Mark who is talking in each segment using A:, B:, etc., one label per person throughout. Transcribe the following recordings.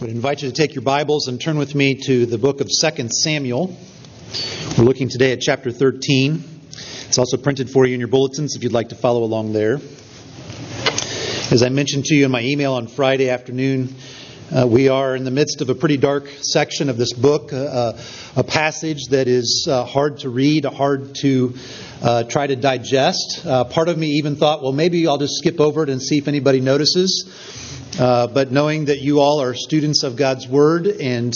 A: I would invite you to take your Bibles and turn with me to the book of 2 Samuel. We're looking today at chapter 13. It's also printed for you in your bulletins if you'd like to follow along there. As I mentioned to you in my email on Friday afternoon, uh, we are in the midst of a pretty dark section of this book, uh, a passage that is uh, hard to read, hard to uh, try to digest. Uh, part of me even thought, well, maybe I'll just skip over it and see if anybody notices. Uh, but knowing that you all are students of God's Word and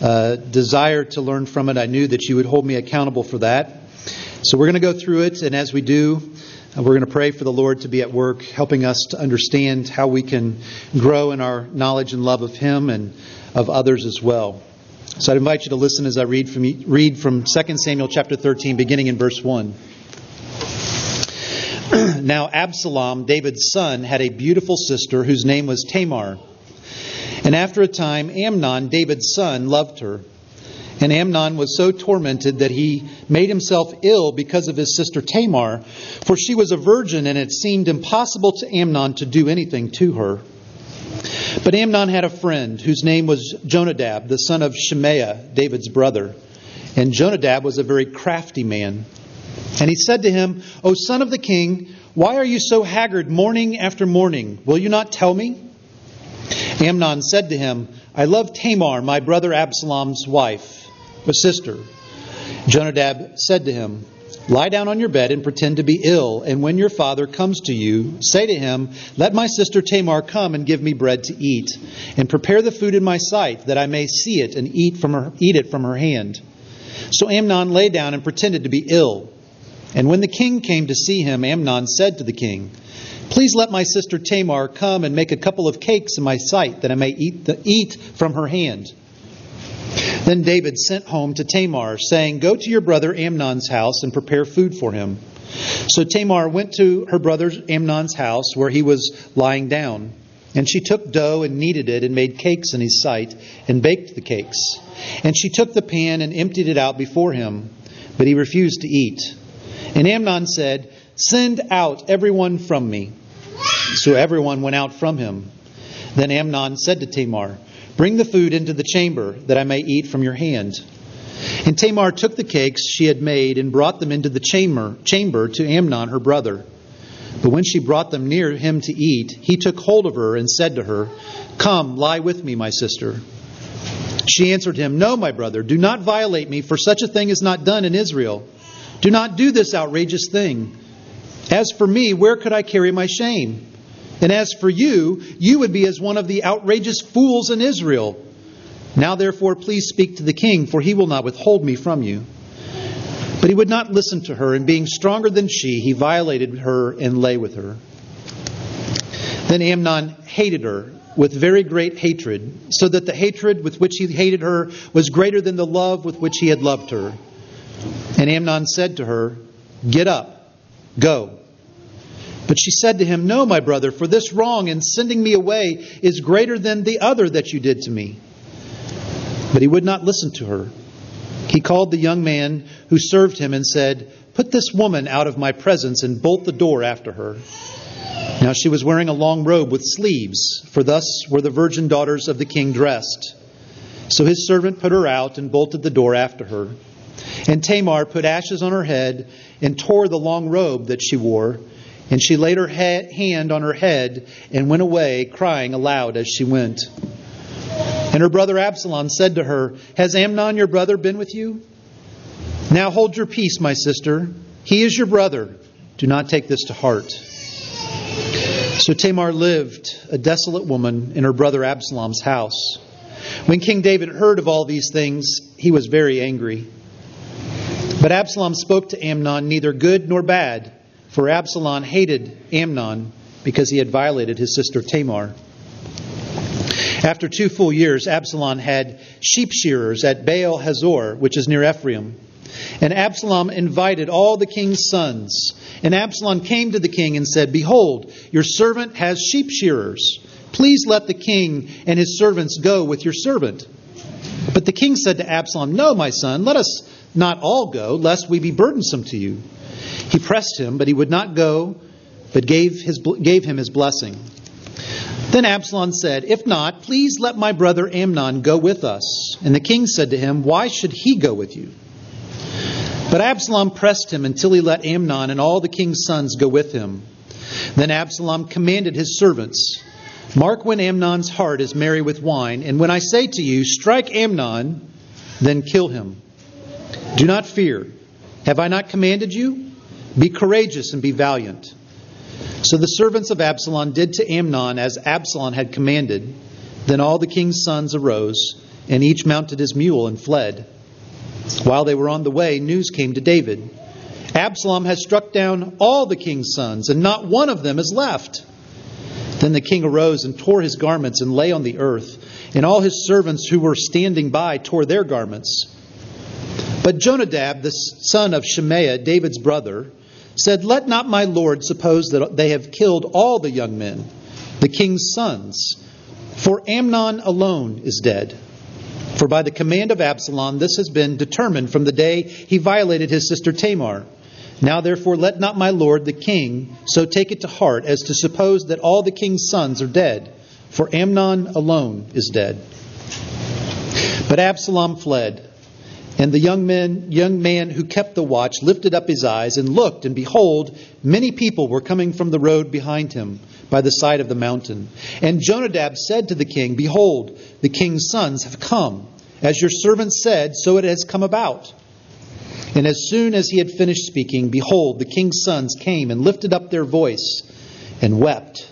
A: uh, desire to learn from it, I knew that you would hold me accountable for that. So we're going to go through it, and as we do, uh, we're going to pray for the Lord to be at work, helping us to understand how we can grow in our knowledge and love of Him and of others as well. So I'd invite you to listen as I read from read from 2 Samuel chapter 13, beginning in verse 1. now Absalom, David's son, had a beautiful sister whose name was Tamar. And after a time, Amnon, David's son, loved her. And Amnon was so tormented that he made himself ill because of his sister Tamar, for she was a virgin, and it seemed impossible to Amnon to do anything to her. But Amnon had a friend whose name was Jonadab, the son of Shemaiah, David's brother. And Jonadab was a very crafty man. And he said to him, O son of the king, why are you so haggard morning after morning? Will you not tell me? Amnon said to him, I love Tamar, my brother Absalom's wife, a sister. Jonadab said to him, Lie down on your bed and pretend to be ill, and when your father comes to you, say to him, Let my sister Tamar come and give me bread to eat, and prepare the food in my sight, that I may see it and eat, from her, eat it from her hand. So Amnon lay down and pretended to be ill. And when the king came to see him, Amnon said to the king, Please let my sister Tamar come and make a couple of cakes in my sight, that I may eat, the, eat from her hand. Then David sent home to Tamar, saying, Go to your brother Amnon's house and prepare food for him. So Tamar went to her brother Amnon's house, where he was lying down. And she took dough and kneaded it and made cakes in his sight and baked the cakes. And she took the pan and emptied it out before him, but he refused to eat. And Amnon said, Send out everyone from me. So everyone went out from him. Then Amnon said to Tamar, Bring the food into the chamber, that I may eat from your hand. And Tamar took the cakes she had made and brought them into the chamber, chamber to Amnon her brother. But when she brought them near him to eat, he took hold of her and said to her, Come, lie with me, my sister. She answered him, No, my brother, do not violate me, for such a thing is not done in Israel. Do not do this outrageous thing. As for me, where could I carry my shame? And as for you, you would be as one of the outrageous fools in Israel. Now, therefore, please speak to the king, for he will not withhold me from you. But he would not listen to her, and being stronger than she, he violated her and lay with her. Then Amnon hated her with very great hatred, so that the hatred with which he hated her was greater than the love with which he had loved her. And Amnon said to her, Get up, go. But she said to him, No, my brother, for this wrong in sending me away is greater than the other that you did to me. But he would not listen to her. He called the young man who served him and said, Put this woman out of my presence and bolt the door after her. Now she was wearing a long robe with sleeves, for thus were the virgin daughters of the king dressed. So his servant put her out and bolted the door after her. And Tamar put ashes on her head and tore the long robe that she wore. And she laid her hand on her head and went away, crying aloud as she went. And her brother Absalom said to her, Has Amnon your brother been with you? Now hold your peace, my sister. He is your brother. Do not take this to heart. So Tamar lived, a desolate woman, in her brother Absalom's house. When King David heard of all these things, he was very angry. But Absalom spoke to Amnon neither good nor bad, for Absalom hated Amnon because he had violated his sister Tamar. After two full years, Absalom had sheep shearers at Baal Hazor, which is near Ephraim. And Absalom invited all the king's sons. And Absalom came to the king and said, Behold, your servant has sheep shearers. Please let the king and his servants go with your servant. But the king said to Absalom, No, my son, let us not all go, lest we be burdensome to you. He pressed him, but he would not go, but gave, his, gave him his blessing. Then Absalom said, If not, please let my brother Amnon go with us. And the king said to him, Why should he go with you? But Absalom pressed him until he let Amnon and all the king's sons go with him. Then Absalom commanded his servants, Mark when Amnon's heart is merry with wine, and when I say to you, Strike Amnon, then kill him. Do not fear. Have I not commanded you? Be courageous and be valiant. So the servants of Absalom did to Amnon as Absalom had commanded. Then all the king's sons arose, and each mounted his mule and fled. While they were on the way, news came to David Absalom has struck down all the king's sons, and not one of them is left. Then the king arose and tore his garments and lay on the earth, and all his servants who were standing by tore their garments. But Jonadab, the son of Shemaiah, David's brother, said, Let not my lord suppose that they have killed all the young men, the king's sons, for Amnon alone is dead. For by the command of Absalom, this has been determined from the day he violated his sister Tamar. Now, therefore, let not my lord the king so take it to heart as to suppose that all the king's sons are dead, for Amnon alone is dead. But Absalom fled. And the young man, young man who kept the watch lifted up his eyes and looked, and behold, many people were coming from the road behind him by the side of the mountain. And Jonadab said to the king, Behold, the king's sons have come. As your servant said, so it has come about. And as soon as he had finished speaking, behold, the king's sons came and lifted up their voice and wept.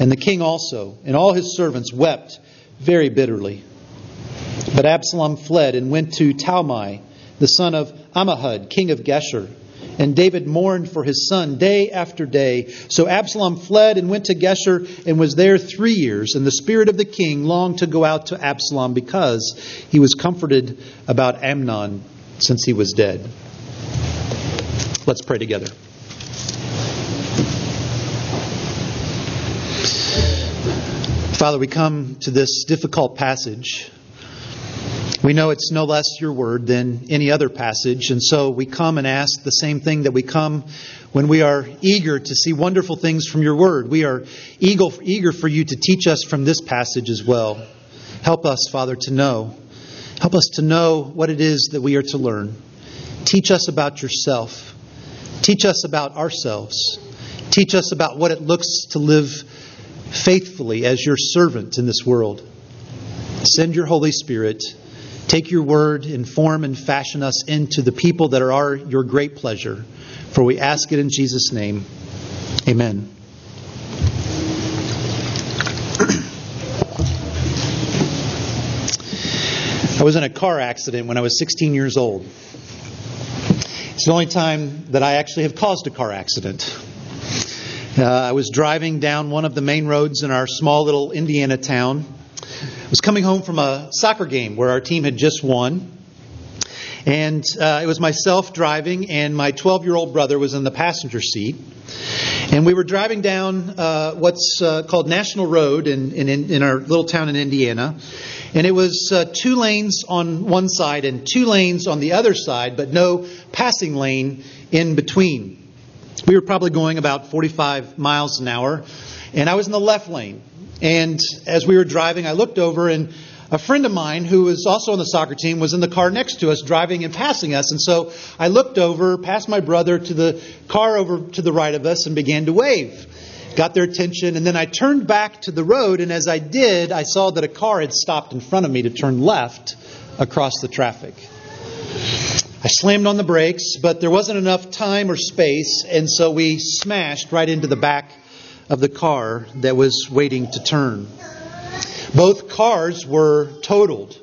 A: And the king also, and all his servants, wept very bitterly. But Absalom fled and went to Talmai, the son of Ammihud, king of Geshur. And David mourned for his son day after day. So Absalom fled and went to Geshur and was there three years. And the spirit of the king longed to go out to Absalom because he was comforted about Amnon since he was dead. Let's pray together. Father, we come to this difficult passage we know it's no less your word than any other passage, and so we come and ask the same thing that we come when we are eager to see wonderful things from your word. We are eager for you to teach us from this passage as well. Help us, Father, to know. Help us to know what it is that we are to learn. Teach us about yourself. Teach us about ourselves. Teach us about what it looks to live faithfully as your servant in this world. Send your Holy Spirit Take your word, inform and fashion us into the people that are our, your great pleasure. For we ask it in Jesus' name. Amen. I was in a car accident when I was 16 years old. It's the only time that I actually have caused a car accident. Uh, I was driving down one of the main roads in our small little Indiana town was coming home from a soccer game where our team had just won. And uh, it was myself driving, and my 12 year old brother was in the passenger seat. And we were driving down uh, what's uh, called National Road in, in, in, our little town in Indiana. And it was uh, two lanes on one side and two lanes on the other side, but no passing lane in between. We were probably going about 45 miles an hour, and I was in the left lane. And as we were driving, I looked over and a friend of mine who was also on the soccer team was in the car next to us driving and passing us. And so I looked over, past my brother to the car over to the right of us and began to wave. Got their attention. And then I turned back to the road. And as I did, I saw that a car had stopped in front of me to turn left across the traffic. I slammed on the brakes, but there wasn't enough time or space. And so we smashed right into the back of the car that was waiting to turn. Both cars were totaled,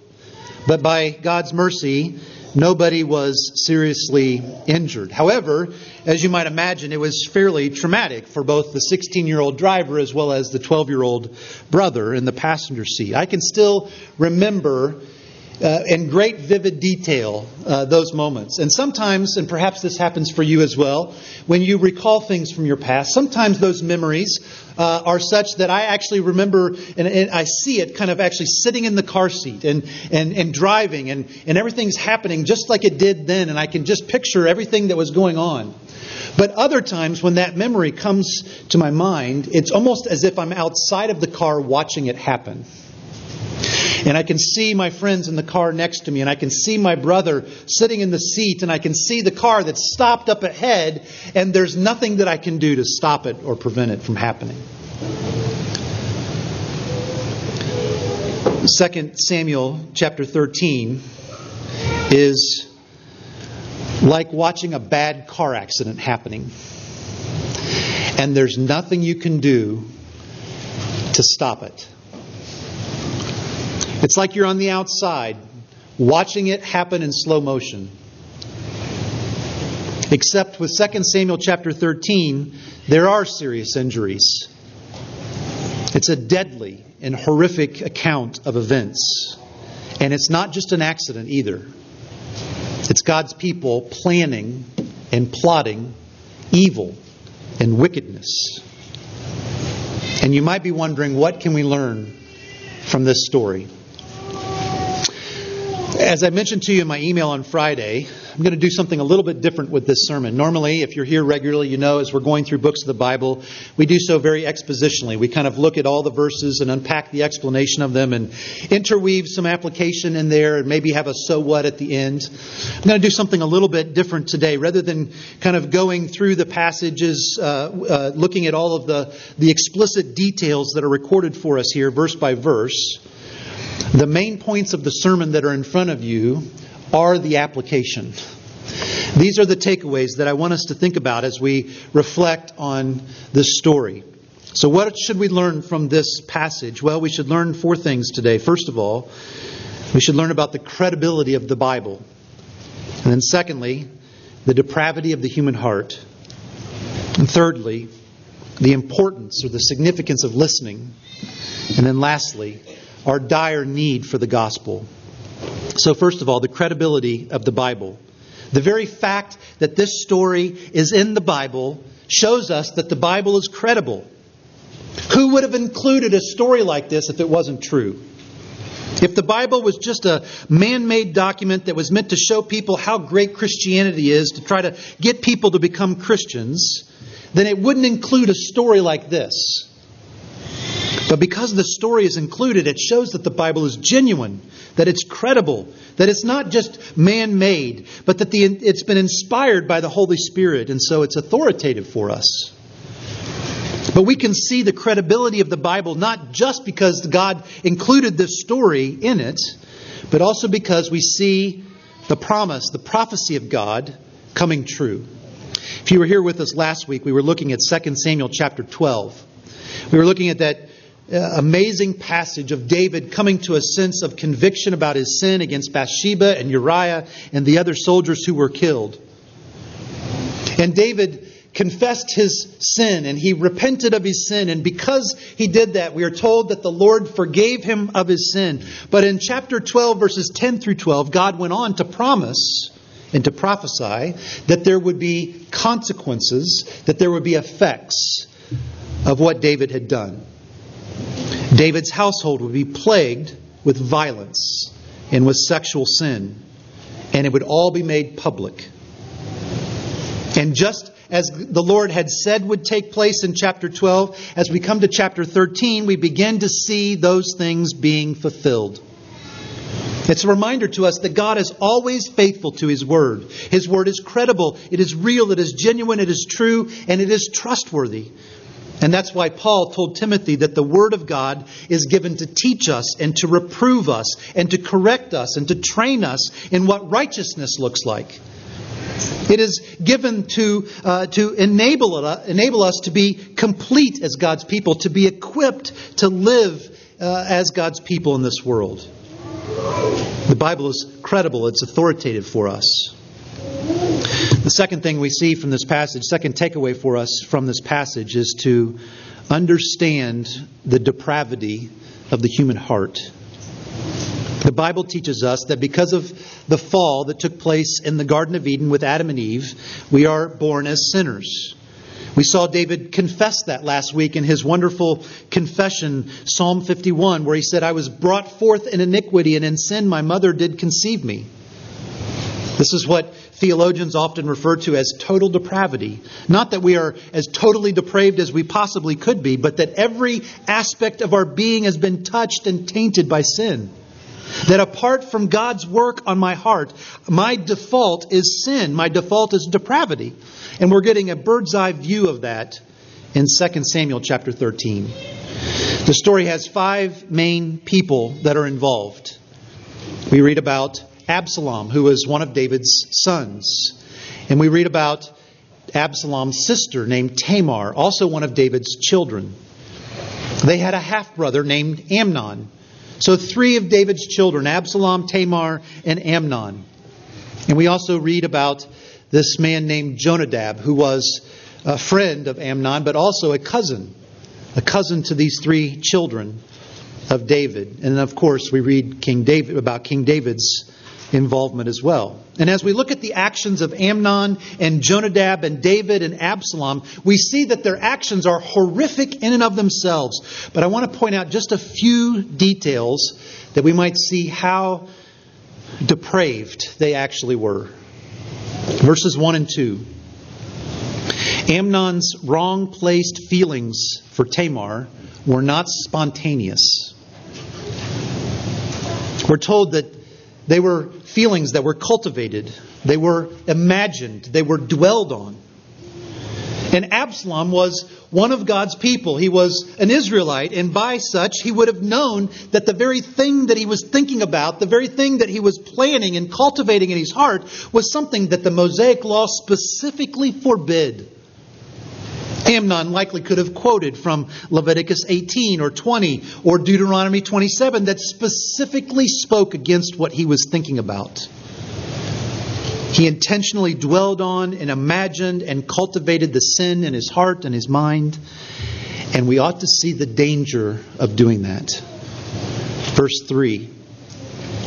A: but by God's mercy, nobody was seriously injured. However, as you might imagine, it was fairly traumatic for both the 16 year old driver as well as the 12 year old brother in the passenger seat. I can still remember uh, in great vivid detail uh, those moments. And sometimes, and perhaps this happens for you as well, when you recall things from your past, sometimes those memories uh, are such that I actually remember and, and, I see it kind of actually sitting in the car seat and, and, and driving, and, and everything's happening just like it did then, and I can just picture everything that was going on. But other times, when that memory comes to my mind, it's almost as if I'm outside of the car watching it happen. And I can see my friends in the car next to me, and I can see my brother sitting in the seat, and I can see the car that's stopped up ahead, and there's nothing that I can do to stop it or prevent it from happening. 2 Samuel chapter 13 is like watching a bad car accident happening. And there's nothing you can do to stop it. It's like you're on the outside watching it happen in slow motion. Except with 2 Samuel chapter 13, there are serious injuries. It's a deadly and horrific account of events. And it's not just an accident either. It's God's people planning and plotting evil and wickedness. And you might be wondering what can we learn from this story? As I mentioned to you in my email on Friday, I'm going to do something a little bit different with this sermon. Normally, if you're here regularly, you know as we're going through books of the Bible, we do so very expositionally. We kind of look at all the verses and unpack the explanation of them and interweave some application in there and maybe have a so what at the end. I'm going to do something a little bit different today. Rather than kind of going through the passages, uh, uh, looking at all of the, the explicit details that are recorded for us here, verse by verse, the main points of the sermon that are in front of you are the application. These are the takeaways that I want us to think about as we reflect on this story. So, what should we learn from this passage? Well, we should learn four things today. First of all, we should learn about the credibility of the Bible. And then, secondly, the depravity of the human heart. And thirdly, the importance or the significance of listening. And then, lastly, our dire need for the gospel. So, first of all, the credibility of the Bible. The very fact that this story is in the Bible shows us that the Bible is credible. Who would have included a story like this if it wasn't true? If the Bible was just a man made document that was meant to show people how great Christianity is, to try to get people to become Christians, then it wouldn't include a story like this. But because the story is included, it shows that the Bible is genuine, that it's credible, that it's not just man made, but that the, it's been inspired by the Holy Spirit, and so it's authoritative for us. But we can see the credibility of the Bible not just because God included this story in it, but also because we see the promise, the prophecy of God coming true. If you were here with us last week, we were looking at 2 Samuel chapter 12. We were looking at that Uh, amazing passage of David coming to a sense of conviction about his sin against Bathsheba and Uriah and the other soldiers who were killed. And David confessed his sin and he repented of his sin. And because he did that, we are told that the Lord forgave him of his sin. But in chapter 12, verses 10 through 12, God went on to promise and to prophesy that there would be consequences, that there would be effects of what David had done. David's household would be plagued with violence and with sexual sin, and it would all be made public. And just as the Lord had said would take place in chapter 12, as we come to chapter 13, we begin to see those things being fulfilled. It's a reminder to us that God is always faithful to His Word. His Word is credible, it is real, it is genuine, it is true, and it is trustworthy. And that's why Paul told Timothy that the Word of God is given to teach us and to reprove us and to correct us and to train us in what righteousness looks like. It is given to, uh, to enable, uh, enable us to be complete as God's people, to be equipped to live uh, as God's people in this world. The Bible is credible, it's authoritative for us. The second thing we see from this passage, second takeaway for us from this passage, is to understand the depravity of the human heart. The Bible teaches us that because of the fall that took place in the Garden of Eden with Adam and Eve, we are born as sinners. We saw David confess that last week in his wonderful confession, Psalm 51, where he said, I was brought forth in iniquity, and in sin my mother did conceive me. This is what theologians often refer to as total depravity. Not that we are as totally depraved as we possibly could be, but that every aspect of our being has been touched and tainted by sin. That apart from God's work on my heart, my default is sin. My default is depravity. And we're getting a bird's eye view of that in 2 Samuel chapter 13. The story has five main people that are involved. We read about Absalom, who was one of David's sons. And we read about Absalom's sister named Tamar, also one of David's children. They had a half brother named Amnon. So, three of David's children Absalom, Tamar, and Amnon. And we also read about this man named Jonadab, who was a friend of Amnon, but also a cousin, a cousin to these three children of David. And of course, we read King David about King David's involvement as well. And as we look at the actions of Amnon and Jonadab and David and Absalom, we see that their actions are horrific in and of themselves. But I want to point out just a few details that we might see how depraved they actually were. Verses 1 and 2. Amnon's wrong placed feelings for Tamar were not spontaneous. We're told that they were feelings that were cultivated, they were imagined, they were dwelled on. And Absalom was one of God's people. He was an Israelite, and by such, he would have known that the very thing that he was thinking about, the very thing that he was planning and cultivating in his heart, was something that the Mosaic law specifically forbid. Amnon likely could have quoted from Leviticus 18 or 20 or Deuteronomy 27 that specifically spoke against what he was thinking about. He intentionally dwelled on and imagined and cultivated the sin in his heart and his mind, and we ought to see the danger of doing that. Verse 3.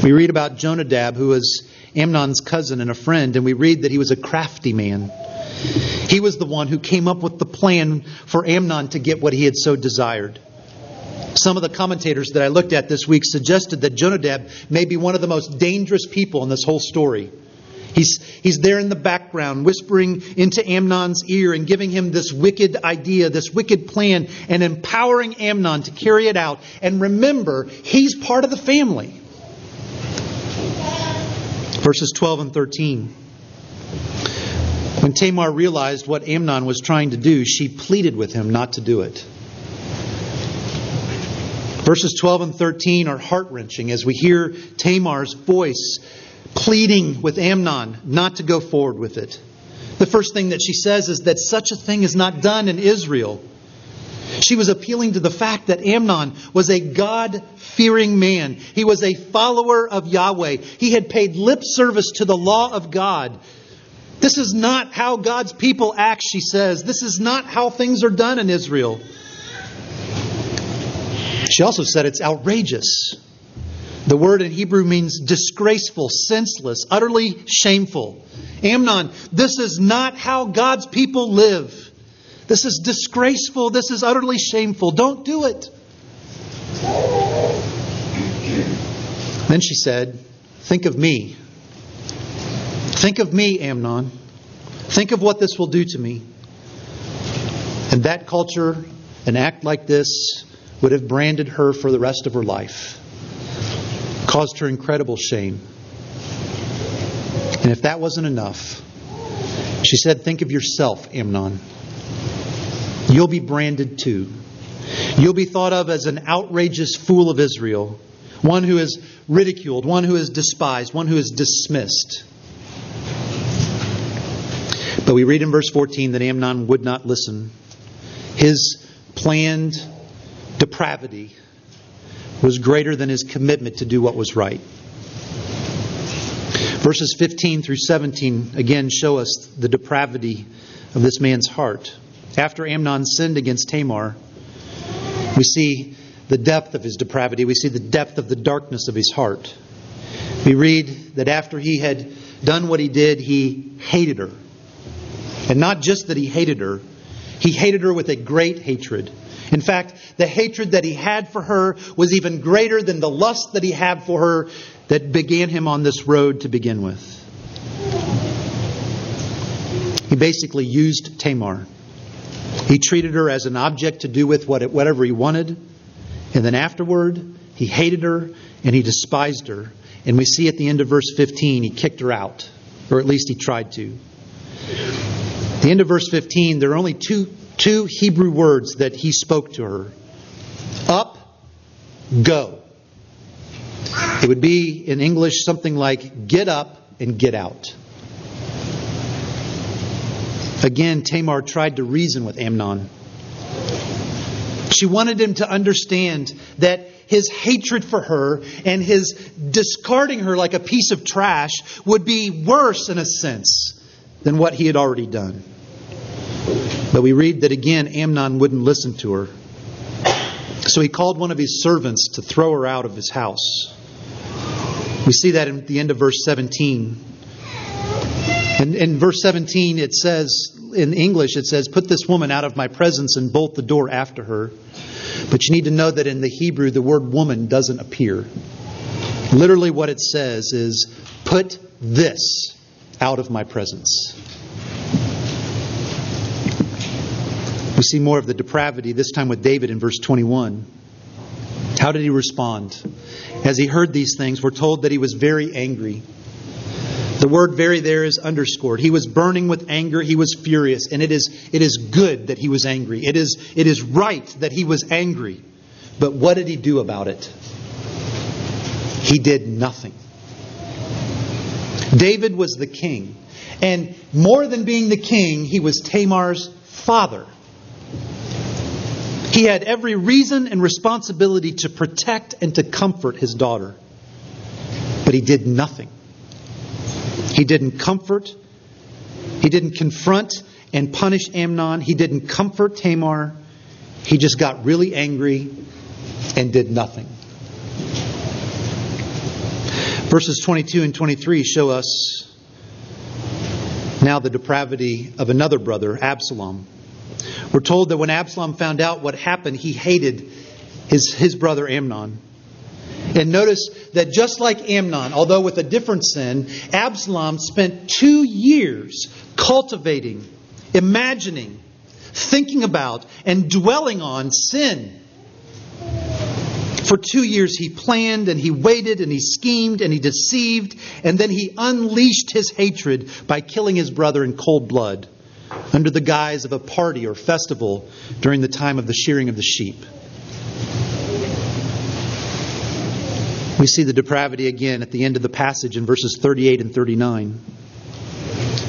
A: We read about Jonadab, who was Amnon's cousin and a friend, and we read that he was a crafty man. He was the one who came up with the plan for Amnon to get what he had so desired. Some of the commentators that I looked at this week suggested that Jonadab may be one of the most dangerous people in this whole story. He's, he's there in the background, whispering into Amnon's ear and giving him this wicked idea, this wicked plan, and empowering Amnon to carry it out. And remember, he's part of the family. Verses 12 and 13. When Tamar realized what Amnon was trying to do, she pleaded with him not to do it. Verses 12 and 13 are heart wrenching as we hear Tamar's voice pleading with Amnon not to go forward with it. The first thing that she says is that such a thing is not done in Israel. She was appealing to the fact that Amnon was a God fearing man. He was a follower of Yahweh. He had paid lip service to the law of God. This is not how God's people act, she says. This is not how things are done in Israel. She also said it's outrageous. The word in Hebrew means disgraceful, senseless, utterly shameful. Amnon, this is not how God's people live. This is disgraceful. This is utterly shameful. Don't do it. Then she said, Think of me. Think of me, Amnon. Think of what this will do to me. And that culture, an act like this, would have branded her for the rest of her life, caused her incredible shame. And if that wasn't enough, she said, Think of yourself, Amnon. You'll be branded too. You'll be thought of as an outrageous fool of Israel, one who is ridiculed, one who is despised, one who is dismissed. But we read in verse 14 that Amnon would not listen. His planned depravity was greater than his commitment to do what was right. Verses 15 through 17 again show us the depravity of this man's heart. After Amnon sinned against Tamar, we see the depth of his depravity. We see the depth of the darkness of his heart. We read that after he had done what he did, he hated her. And not just that he hated her, he hated her with a great hatred. In fact, the hatred that he had for her was even greater than the lust that he had for her that began him on this road to begin with. He basically used Tamar. He treated her as an object to do with whatever he wanted. And then afterward, he hated her and he despised her. And we see at the end of verse 15, he kicked her out, or at least he tried to. At the end of verse 15, there are only two, two Hebrew words that he spoke to her up, go. It would be in English something like get up and get out. Again, Tamar tried to reason with Amnon. She wanted him to understand that his hatred for her and his discarding her like a piece of trash would be worse, in a sense, than what he had already done. But we read that again, Amnon wouldn't listen to her. So he called one of his servants to throw her out of his house. We see that at the end of verse 17. And in verse 17, it says, in English, it says, Put this woman out of my presence and bolt the door after her. But you need to know that in the Hebrew, the word woman doesn't appear. Literally, what it says is, Put this out of my presence. We see more of the depravity, this time with David in verse 21. How did he respond? As he heard these things, we're told that he was very angry. The word very there is underscored. He was burning with anger, he was furious, and it is, it is good that he was angry. It is, it is right that he was angry. But what did he do about it? He did nothing. David was the king. And more than being the king, he was Tamar's father. He had every reason and responsibility to protect and to comfort his daughter. But he did nothing. He didn't comfort, he didn't confront and punish Amnon, he didn't comfort Tamar. He just got really angry and did nothing. Verses 22 and 23 show us now the depravity of another brother, Absalom. We're told that when Absalom found out what happened, he hated his, his brother Amnon. And notice that just like Amnon, although with a different sin, Absalom spent two years cultivating, imagining, thinking about, and dwelling on sin. For two years, he planned and he waited and he schemed and he deceived, and then he unleashed his hatred by killing his brother in cold blood under the guise of a party or festival during the time of the shearing of the sheep. We see the depravity again at the end of the passage in verses 38 and 39.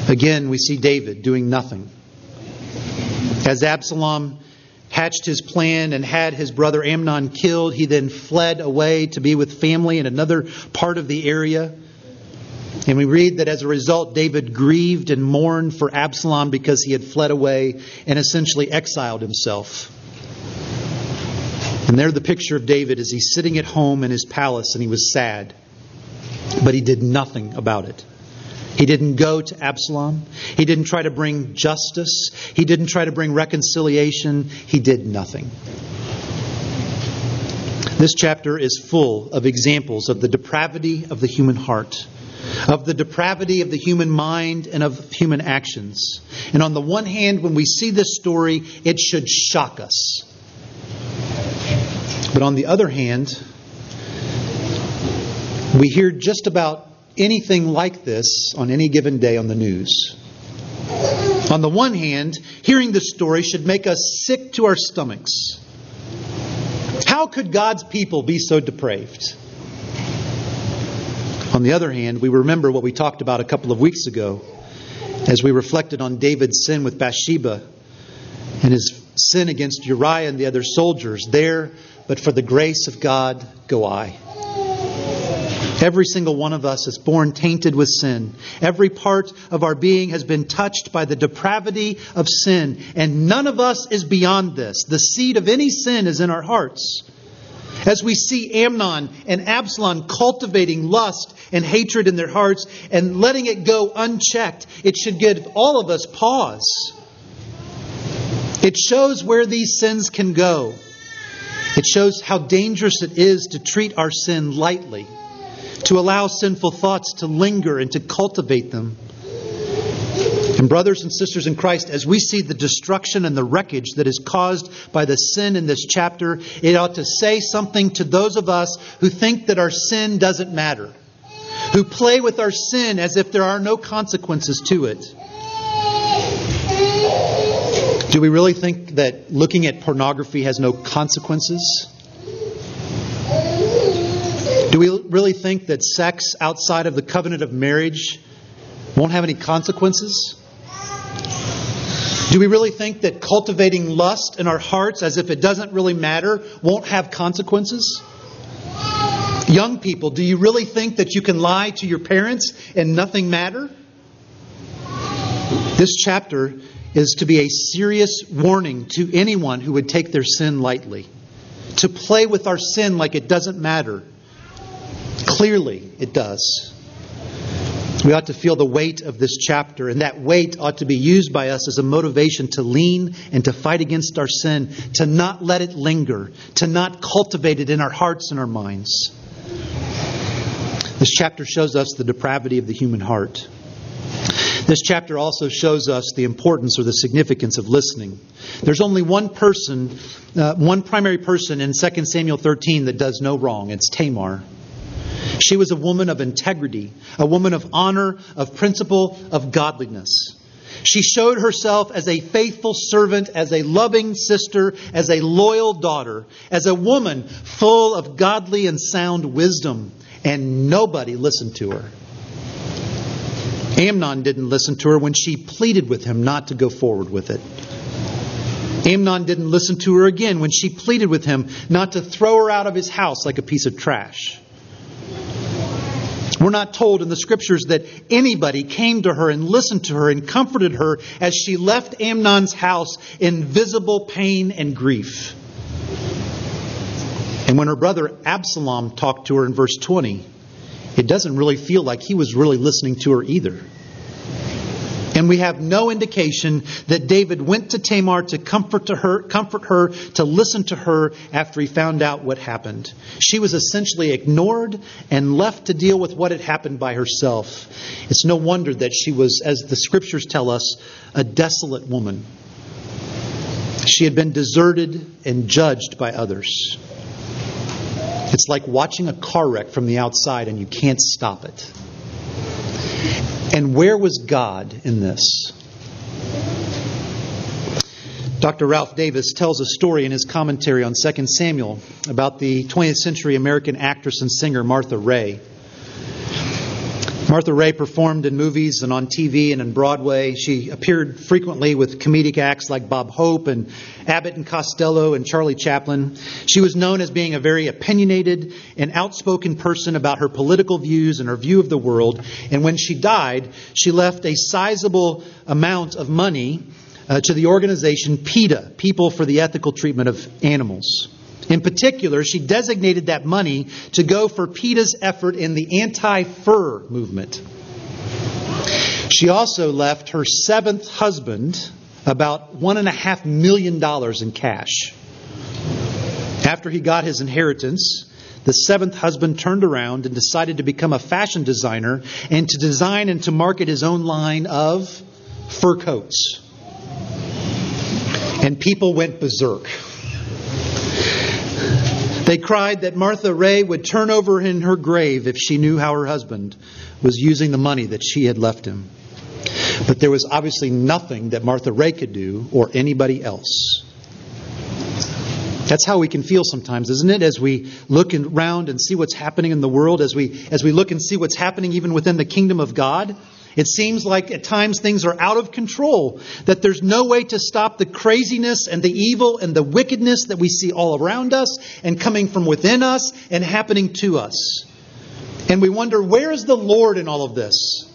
A: Again, we see David doing nothing. As Absalom hatched his plan and had his brother Amnon killed, he then fled away to be with family in another part of the area. And we read that as a result, David grieved and mourned for Absalom because he had fled away and essentially exiled himself. And there the picture of David is he's sitting at home in his palace and he was sad. But he did nothing about it. He didn't go to Absalom. He didn't try to bring justice. He didn't try to bring reconciliation. He did nothing. This chapter is full of examples of the depravity of the human heart, of the depravity of the human mind, and of human actions. And on the one hand, when we see this story, it should shock us. But on the other hand, we hear just about anything like this on any given day on the news. On the one hand, hearing this story should make us sick to our stomachs. How could God's people be so depraved? On the other hand, we remember what we talked about a couple of weeks ago as we reflected on David's sin with Bathsheba and his sin against Uriah and the other soldiers. There, but for the grace of God go I. Every single one of us is born tainted with sin. Every part of our being has been touched by the depravity of sin, and none of us is beyond this. The seed of any sin is in our hearts. As we see Amnon and Absalom cultivating lust and hatred in their hearts and letting it go unchecked, it should give all of us pause. It shows where these sins can go. It shows how dangerous it is to treat our sin lightly, to allow sinful thoughts to linger and to cultivate them. And brothers and sisters in Christ, as we see the destruction and the wreckage that is caused by the sin in this chapter, it ought to say something to those of us who think that our sin doesn't matter, who play with our sin as if there are no consequences to it. Do we really think that looking at pornography has no consequences? Do we really think that sex outside of the covenant of marriage won't have any consequences? Do we really think that cultivating lust in our hearts as if it doesn't really matter won't have consequences? Young people, do you really think that you can lie to your parents and nothing matter? This chapter is to be a serious warning to anyone who would take their sin lightly. To play with our sin like it doesn't matter. Clearly, it does. We ought to feel the weight of this chapter, and that weight ought to be used by us as a motivation to lean and to fight against our sin, to not let it linger, to not cultivate it in our hearts and our minds. This chapter shows us the depravity of the human heart. This chapter also shows us the importance or the significance of listening. There's only one person, uh, one primary person in 2 Samuel 13 that does no wrong. It's Tamar. She was a woman of integrity, a woman of honor, of principle, of godliness. She showed herself as a faithful servant, as a loving sister, as a loyal daughter, as a woman full of godly and sound wisdom, and nobody listened to her. Amnon didn't listen to her when she pleaded with him not to go forward with it. Amnon didn't listen to her again when she pleaded with him not to throw her out of his house like a piece of trash. We're not told in the scriptures that anybody came to her and listened to her and comforted her as she left Amnon's house in visible pain and grief. And when her brother Absalom talked to her in verse 20, it doesn't really feel like he was really listening to her either. And we have no indication that David went to Tamar to comfort to her, comfort her, to listen to her after he found out what happened. She was essentially ignored and left to deal with what had happened by herself. It's no wonder that she was, as the scriptures tell us, a desolate woman. She had been deserted and judged by others. It's like watching a car wreck from the outside and you can't stop it. And where was God in this? Dr. Ralph Davis tells a story in his commentary on 2 Samuel about the 20th century American actress and singer Martha Raye. Martha Raye performed in movies and on TV and in Broadway. She appeared frequently with comedic acts like Bob Hope and Abbott and Costello and Charlie Chaplin. She was known as being a very opinionated and outspoken person about her political views and her view of the world. And when she died, she left a sizable amount of money uh, to the organization PETA, People for the Ethical Treatment of Animals. In particular, she designated that money to go for PETA's effort in the anti fur movement. She also left her seventh husband about $1.5 million in cash. After he got his inheritance, the seventh husband turned around and decided to become a fashion designer and to design and to market his own line of fur coats. And people went berserk. They cried that Martha Raye would turn over in her grave if she knew how her husband was using the money that she had left him. But there was obviously nothing that Martha Raye could do or anybody else. That's how we can feel sometimes, isn't it? As we look around and see what's happening in the world, as we, as we look and see what's happening even within the kingdom of God, it seems like at times things are out of control, that there's no way to stop the craziness and the evil and the wickedness that we see all around us and coming from within us and happening to us. And we wonder, where is the Lord in all of this?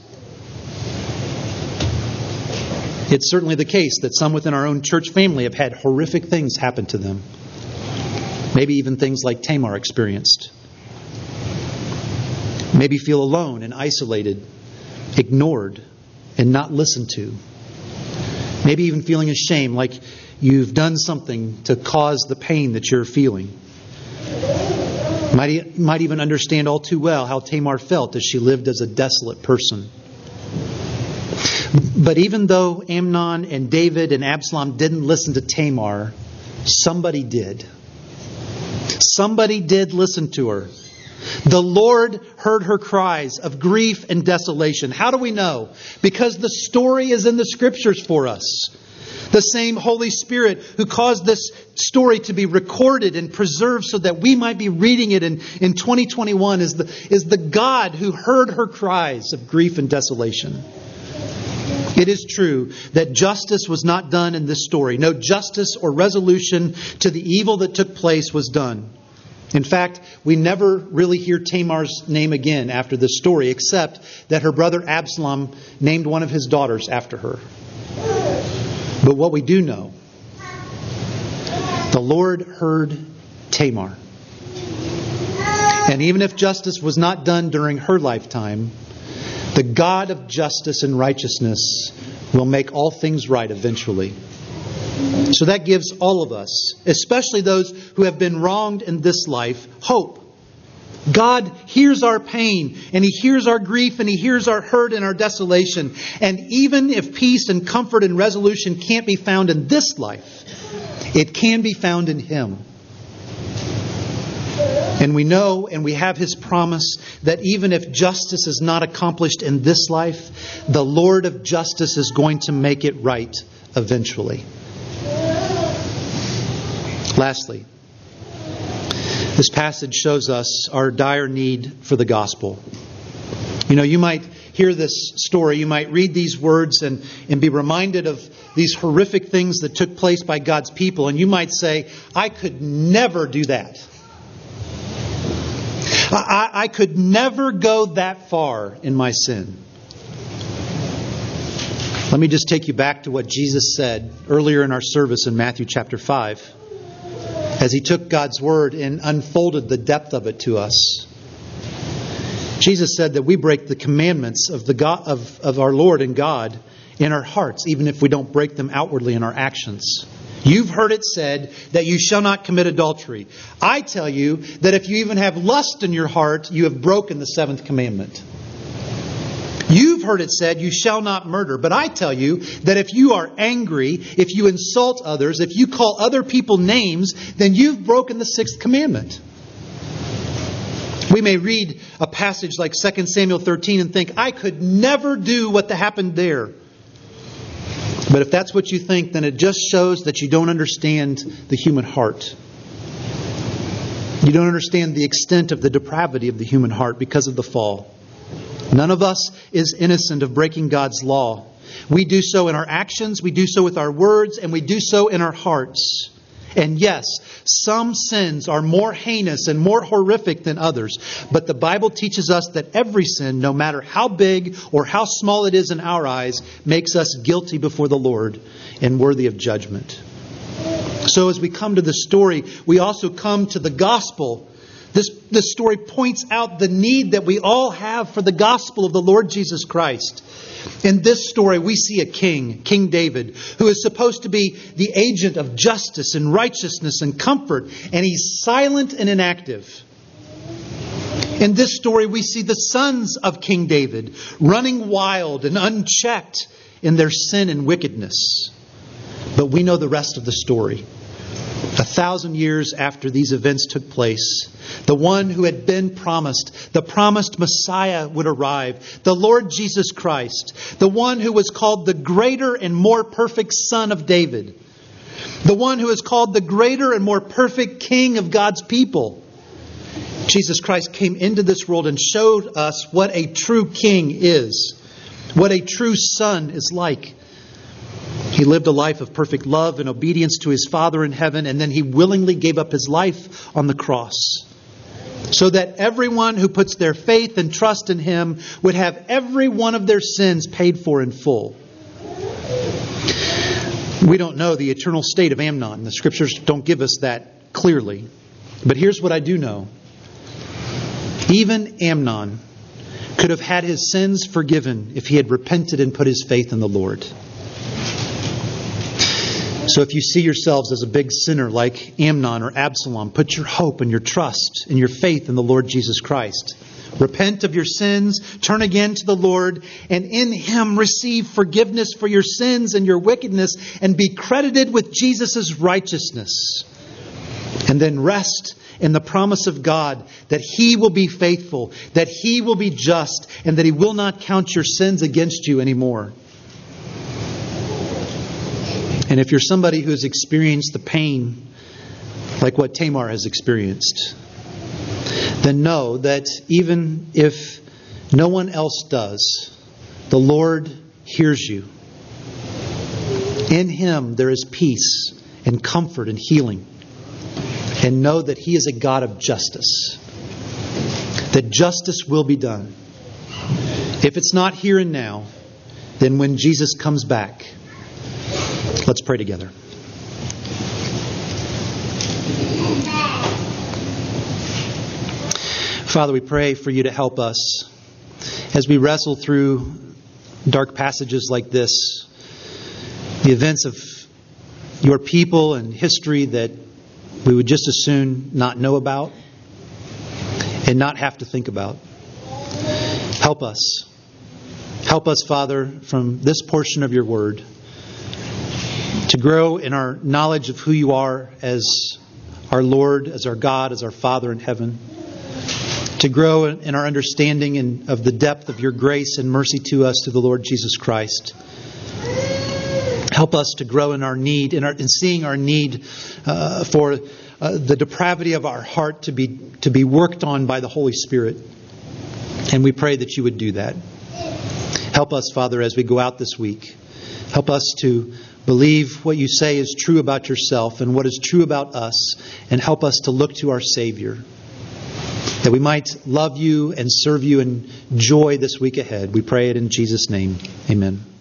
A: It's certainly the case that some within our own church family have had horrific things happen to them. Maybe even things like Tamar experienced. Maybe feel alone and isolated ignored and not listened to. Maybe even feeling ashamed, like you've done something to cause the pain that you're feeling. Might, might even understand all too well how Tamar felt as she lived as a desolate person. But even though Amnon and David and Absalom didn't listen to Tamar, somebody did. Somebody did listen to her. The Lord heard her cries of grief and desolation. How do we know? Because the story is in the scriptures for us. The same Holy Spirit who caused this story to be recorded and preserved so that we might be reading it in, in 2021 is the, is the God who heard her cries of grief and desolation. It is true that justice was not done in this story. No justice or resolution to the evil that took place was done. In fact, we never really hear Tamar's name again after this story, except that her brother Absalom named one of his daughters after her. But what we do know, the Lord heard Tamar. And even if justice was not done during her lifetime, the God of justice and righteousness will make all things right eventually. So that gives all of us, especially those who have been wronged in this life, hope. God hears our pain, and He hears our grief, and He hears our hurt and our desolation. And even if peace and comfort and resolution can't be found in this life, it can be found in Him. And we know and we have His promise that even if justice is not accomplished in this life, the Lord of justice is going to make it right eventually. Lastly, this passage shows us our dire need for the gospel. You know, you might hear this story, you might read these words and, and be reminded of these horrific things that took place by God's people, and you might say, I could never do that. I, I could never go that far in my sin. Let me just take you back to what Jesus said earlier in our service in Matthew chapter 5 as he took God's word and unfolded the depth of it to us. Jesus said that we break the commandments of, the God, of, of our Lord and God in our hearts, even if we don't break them outwardly in our actions. You've heard it said that you shall not commit adultery. I tell you that if you even have lust in your heart, you have broken the seventh commandment. Heard it said, You shall not murder. But I tell you that if you are angry, if you insult others, if you call other people names, then you've broken the sixth commandment. We may read a passage like 2 Samuel 13 and think, I could never do what happened there. But if that's what you think, then it just shows that you don't understand the human heart. You don't understand the extent of the depravity of the human heart because of the fall. None of us is innocent of breaking God's law. We do so in our actions, we do so with our words, and we do so in our hearts. And yes, some sins are more heinous and more horrific than others, but the Bible teaches us that every sin, no matter how big or how small it is in our eyes, makes us guilty before the Lord and worthy of judgment. So as we come to the story, we also come to the gospel this, this story points out the need that we all have for the gospel of the Lord Jesus Christ. In this story, we see a king, King David, who is supposed to be the agent of justice and righteousness and comfort, and he's silent and inactive. In this story, we see the sons of King David running wild and unchecked in their sin and wickedness. But we know the rest of the story. Thousand years after these events took place, the one who had been promised, the promised Messiah would arrive, the Lord Jesus Christ, the one who was called the greater and more perfect Son of David, the one who is called the greater and more perfect King of God's people. Jesus Christ came into this world and showed us what a true king is, what a true son is like. He lived a life of perfect love and obedience to his Father in heaven, and then he willingly gave up his life on the cross so that everyone who puts their faith and trust in him would have every one of their sins paid for in full. We don't know the eternal state of Amnon. The scriptures don't give us that clearly. But here's what I do know even Amnon could have had his sins forgiven if he had repented and put his faith in the Lord. So if you see yourselves as a big sinner like Amnon or Absalom, put your hope and your trust and your faith in the Lord Jesus Christ. Repent of your sins, turn again to the Lord, and in Him receive forgiveness for your sins and your wickedness, and be credited with Jesus' righteousness. And then rest in the promise of God that He will be faithful, that He will be just, and that He will not count your sins against you anymore. And if you're somebody who has experienced the pain like what Tamar has experienced, then know that even if no one else does, the Lord hears you. In Him there is peace and comfort and healing. And know that He is a God of justice, that justice will be done. If it's not here and now, then when Jesus comes back, let's pray together. Father, we pray for you to help us as we wrestle through dark passages like this, the events of your people and history that we would just as soon not know about and not have to think about. Help us. Help us, Father, from this portion of your word to grow in our knowledge of who you are as our Lord, as our God, as our Father in heaven to grow in our understanding of the depth of your grace and mercy to us through the Lord Jesus Christ. Help us to grow in our need, in, our, in seeing our need uh, for uh, the depravity of our heart to be, to be worked on by the Holy Spirit. And we pray that you would do that. Help us, Father, as we go out this week. Help us to believe what you say is true about yourself and what is true about us, and help us to look to our Savior that we might love you and serve you in joy this week ahead. We pray it in Jesus' name. Amen.